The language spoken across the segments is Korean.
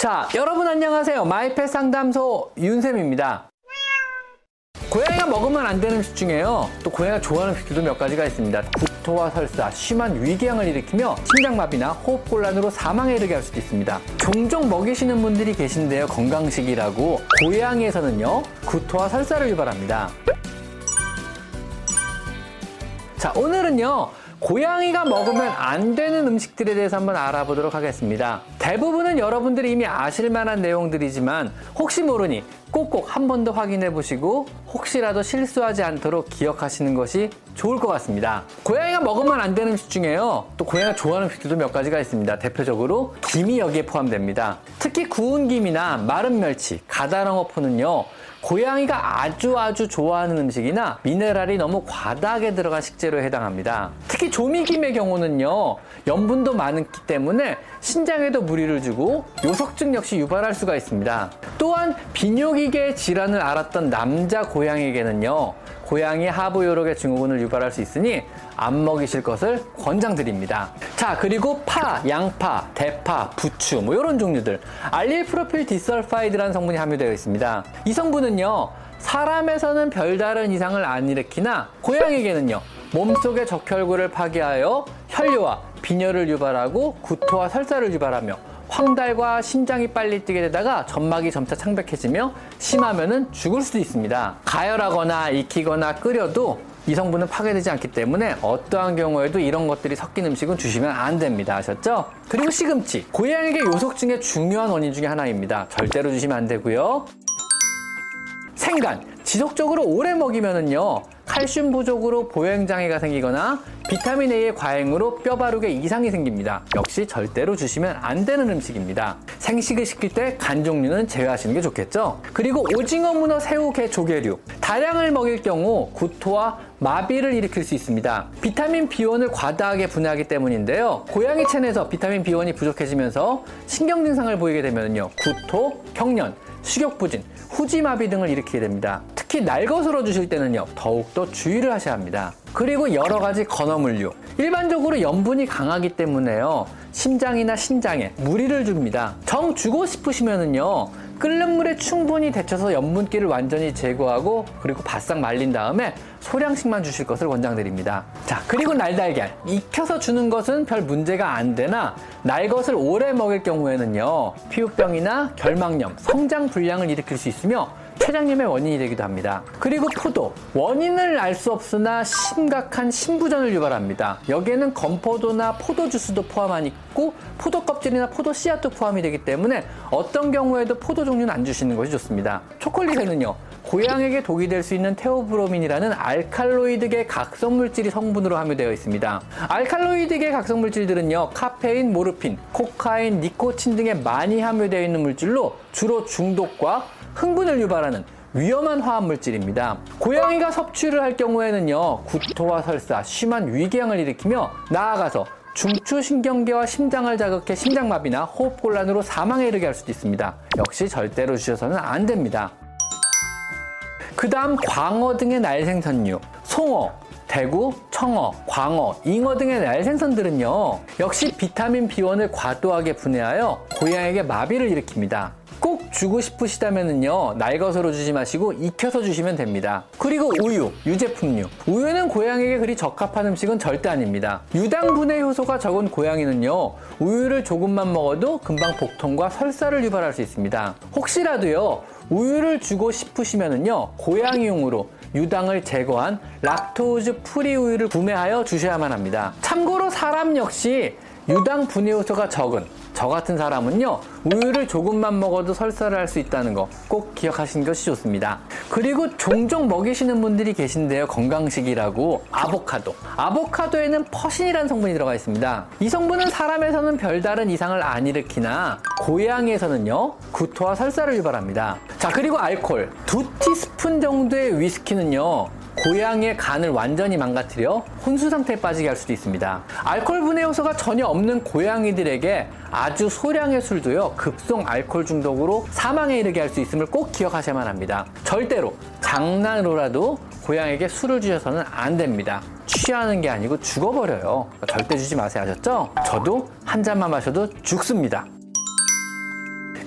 자, 여러분 안녕하세요. 마이펫 상담소 윤쌤입니다. 고양이가 먹으면 안 되는 음식 중에요. 또 고양이가 좋아하는 음식들도 몇 가지가 있습니다. 구토와 설사, 심한 위궤양을 일으키며 심장마비나 호흡곤란으로 사망에 이르게 할 수도 있습니다. 종종 먹이시는 분들이 계신데요. 건강식이라고 고양이에서는요. 구토와 설사를 유발합니다. 자, 오늘은요. 고양이가 먹으면 안 되는 음식들에 대해서 한번 알아보도록 하겠습니다. 대부분은 여러분들이 이미 아실 만한 내용들이지만 혹시 모르니 꼭꼭 한 번 더 확인해 보시고 혹시라도 실수하지 않도록 기억하시는 것이 좋을 것 같습니다. 고양이가 먹으면 안 되는 음식 중에요. 또 고양이가 좋아하는 음식들도 몇 가지가 있습니다. 대표적으로 김이 여기에 포함됩니다. 특히 구운 김이나 마른 멸치, 가다랑어포는요. 고양이가 아주 아주 좋아하는 음식이나 미네랄이 너무 과다하게 들어간 식재료에 해당합니다. 특히 조미김의 경우는요, 염분도 많기 때문에 신장에도 무리를 주고 요석증 역시 유발할 수가 있습니다. 또한 비뇨기계 질환을 앓았던 남자 고양이에게는요, 고양이 하부 요로계 증후군을 유발할 수 있으니 안 먹이실 것을 권장드립니다. 자, 그리고 파, 양파, 대파, 부추 뭐 이런 종류들 allyl propyl disulfide라는 성분이 함유되어 있습니다. 이 성분은요. 사람에서는 별다른 이상을 안 일으키나 고양이에게는요. 몸속의 적혈구를 파괴하여 혈뇨와 빈혈을 유발하고 구토와 설사를 유발하며 황달과 심장이 빨리 뛰게 되다가 점막이 점차 창백해지며 심하면은 죽을 수도 있습니다. 가열하거나 익히거나 끓여도 이 성분은 파괴되지 않기 때문에 어떠한 경우에도 이런 것들이 섞인 음식은 주시면 안 됩니다. 아셨죠? 그리고 시금치. 고양이에게 요속증의 중요한 원인 중에 하나입니다. 절대로 주시면 안 되고요. 생간. 지속적으로 오래 먹이면은요. 칼슘 부족으로 보행 장애가 생기거나 비타민 A의 과잉으로 뼈바룩에 이상이 생깁니다. 역시 절대로 주시면 안 되는 음식입니다. 생식을 시킬 때 간 종류는 제외하시는 게 좋겠죠? 그리고 오징어, 문어, 새우, 게, 조개류. 다량을 먹일 경우 구토와 마비를 일으킬 수 있습니다. 비타민 B1을 과다하게 분해하기 때문인데요. 고양이 체내에서 비타민 B1이 부족해지면서 신경 증상을 보이게 되면요. 구토, 경련, 식욕 부진, 후지마비 등을 일으키게 됩니다. 특히 날것으로 주실 때는요, 더욱더 주의를 하셔야 합니다. 그리고 여러 가지 건어물류. 일반적으로 염분이 강하기 때문에요, 심장이나 신장에 무리를 줍니다. 정 주고 싶으시면은요, 끓는 물에 충분히 데쳐서 염분기를 완전히 제거하고 그리고 바싹 말린 다음에 소량씩만 주실 것을 권장드립니다. 자, 그리고 날달걀. 익혀서 주는 것은 별 문제가 안 되나 날것을 오래 먹일 경우에는요. 피부병이나 결막염, 성장 불량을 일으킬 수 있으며 췌장염의 원인이 되기도 합니다. 그리고 포도. 원인을 알 수 없으나 심각한 신부전을 유발합니다. 여기에는 건포도나 포도 주스도 포함하니 있고 포도 껍질이나 포도 씨앗도 포함이 되기 때문에 어떤 경우에도 포도 종류는 안 주시는 것이 좋습니다. 초콜릿에는요. 고양에게 독이 될 수 있는 테오브로민이라는 알칼로이드계 각성 물질이 성분으로 함유되어 있습니다. 알칼로이드계 각성 물질들은요, 카페인, 모르핀, 코카인, 니코틴 등에 많이 함유되어 있는 물질로 주로 중독과 흥분을 유발하는 위험한 화합 물질입니다. 고양이가 섭취를 할 경우에는요, 구토와 설사, 심한 위궤양을 일으키며 나아가서 중추신경계와 심장을 자극해 심장마비나 호흡곤란으로 사망에 이르게 할 수도 있습니다. 역시 절대로 주셔서는 안 됩니다. 그 다음 광어 등의 날생선류, 송어, 대구, 청어, 광어, 잉어 등의 날생선들은요, 역시 비타민 B1을 과도하게 분해하여 고양이에게 마비를 일으킵니다. 꼭 주고 싶으시다면요 날것으로 주지 마시고 익혀서 주시면 됩니다. 그리고 우유 유제품류. 우유는 고양이에게 그리 적합한 음식은 절대 아닙니다. 유당 분해 효소가 적은 고양이는요 우유를 조금만 먹어도 금방 복통과 설사를 유발할 수 있습니다. 혹시라도요 우유를 주고 싶으시면은요 고양이용으로 유당을 제거한 lactose free 우유를 구매하여 주셔야만 합니다. 참고로 사람 역시 유당 분해 효소가 적은 저 같은 사람은요 우유를 조금만 먹어도 설사를 할 수 있다는 거 꼭 기억하시는 것이 좋습니다. 그리고 종종 먹이시는 분들이 계신데요 건강식이라고 아보카도. 아보카도에는 persin이라는 성분이 들어가 있습니다. 이 성분은 사람에서는 별다른 이상을 안 일으키나 고양이에서는요 구토와 설사를 유발합니다. 자 그리고 알콜 두 티스푼 정도의 위스키는요 고양이의 간을 완전히 망가뜨려 혼수 상태에 빠지게 할 수도 있습니다. 알코올 분해 요소가 전혀 없는 고양이들에게 아주 소량의 술도요 급성 알코올 중독으로 사망에 이르게 할 수 있음을 꼭 기억하셔야만 합니다. 절대로 장난으로라도 고양이에게 술을 주셔서는 안 됩니다. 취하는 게 아니고 죽어버려요. 절대 주지 마세요. 아셨죠? 저도 한 잔만 마셔도 죽습니다.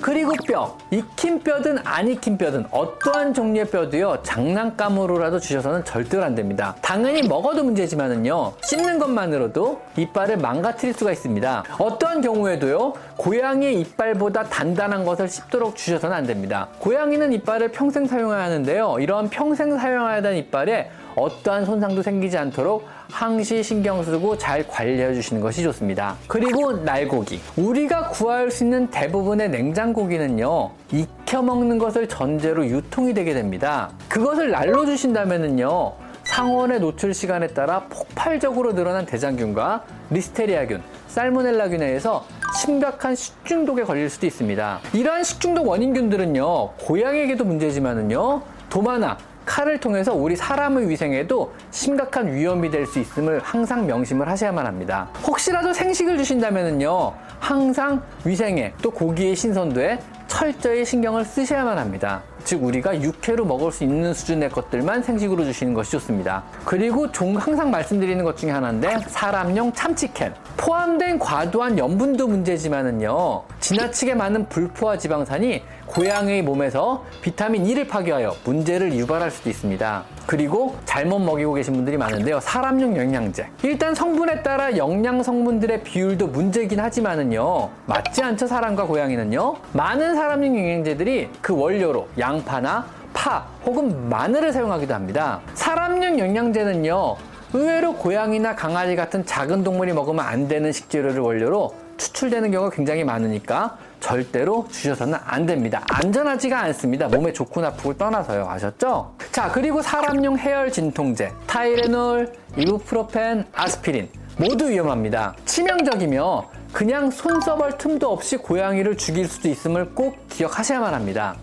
그리고 뼈, 익힌 뼈든 안 익힌 뼈든 어떠한 종류의 뼈도요 장난감으로라도 주셔서는 절대로 안 됩니다. 당연히 먹어도 문제지만은요 씹는 것만으로도 이빨을 망가뜨릴 수가 있습니다. 어떠한 경우에도요 고양이의 이빨보다 단단한 것을 씹도록 주셔서는 안 됩니다. 고양이는 이빨을 평생 사용해야 하는데요. 이런 평생 사용해야 하는 이빨에 어떠한 손상도 생기지 않도록 항시 신경 쓰고 잘 관리해 주시는 것이 좋습니다. 그리고 날고기. 우리가 구할 수 있는 대부분의 냉장고기는요, 익혀 먹는 것을 전제로 유통이 되게 됩니다. 그것을 날로 주신다면은요, 상온의 노출 시간에 따라 폭발적으로 늘어난 대장균과 리스테리아균, 살모넬라균에 의해서 심각한 식중독에 걸릴 수도 있습니다. 이러한 식중독 원인균들은요, 고양이에게도 문제지만은요, 도마나 칼을 통해서 우리 사람의 위생에도 심각한 위험이 될 수 있음을 항상 명심을 하셔야만 합니다. 혹시라도 생식을 주신다면요, 항상 위생에 또 고기의 신선도에 철저히 신경을 쓰셔야만 합니다. 즉 우리가 육회로 먹을 수 있는 수준의 것들만 생식으로 주시는 것이 좋습니다. 그리고 종 항상 말씀드리는 것 중에 하나인데 사람용 참치캔 포함된 과도한 염분도 문제지만은요 지나치게 많은 불포화 지방산이 고양이의 몸에서 비타민 E를 파괴하여 문제를 유발할 수도 있습니다. 그리고 잘못 먹이고 계신 분들이 많은데요. 사람용 영양제. 일단 성분에 따라 영양 성분들의 비율도 문제긴 하지만은요. 맞지 않죠, 사람과 고양이는요. 많은 사람용 영양제들이 그 원료로 양파나 파 혹은 마늘을 사용하기도 합니다. 사람용 영양제는요. 의외로 고양이나 강아지 같은 작은 동물이 먹으면 안 되는 식재료를 원료로 추출되는 경우가 굉장히 많으니까 절대로 주셔서는 안 됩니다. 안전하지가 않습니다. 몸에 좋고 나쁘고 떠나서요. 아셨죠? 자, 그리고 사람용 해열 진통제, 타이레놀, 이부프로펜, 아스피린 모두 위험합니다. 치명적이며 그냥 손 써볼 틈도 없이 고양이를 죽일 수도 있음을 꼭 기억하셔야만 합니다.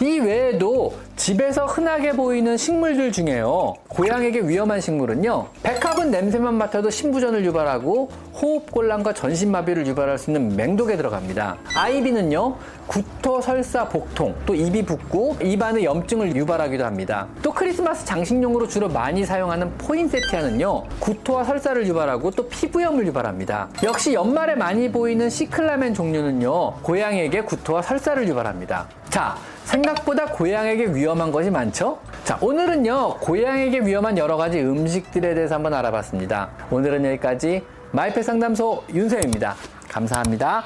이 외에도 집에서 흔하게 보이는 식물들 중에요. 고양이에게 위험한 식물은요. 백합은 냄새만 맡아도 신부전을 유발하고 호흡곤란과 전신마비를 유발할 수 있는 맹독에 들어갑니다. 아이비는요. 구토, 설사, 복통, 또 입이 붓고 입안에 염증을 유발하기도 합니다. 또 크리스마스 장식용으로 주로 많이 사용하는 포인세티아는요. 구토와 설사를 유발하고 또 피부염을 유발합니다. 역시 연말에 많이 보이는 시클라멘 종류는요. 고양이에게 구토와 설사를 유발합니다. 자, 생각보다 고양이에게 위험한 것이 많죠? 자, 오늘은요, 고양이에게 위험한 여러 가지 음식들에 대해서 한번 알아봤습니다. 오늘은 여기까지 마이펫 상담소 윤세입니다. 감사합니다.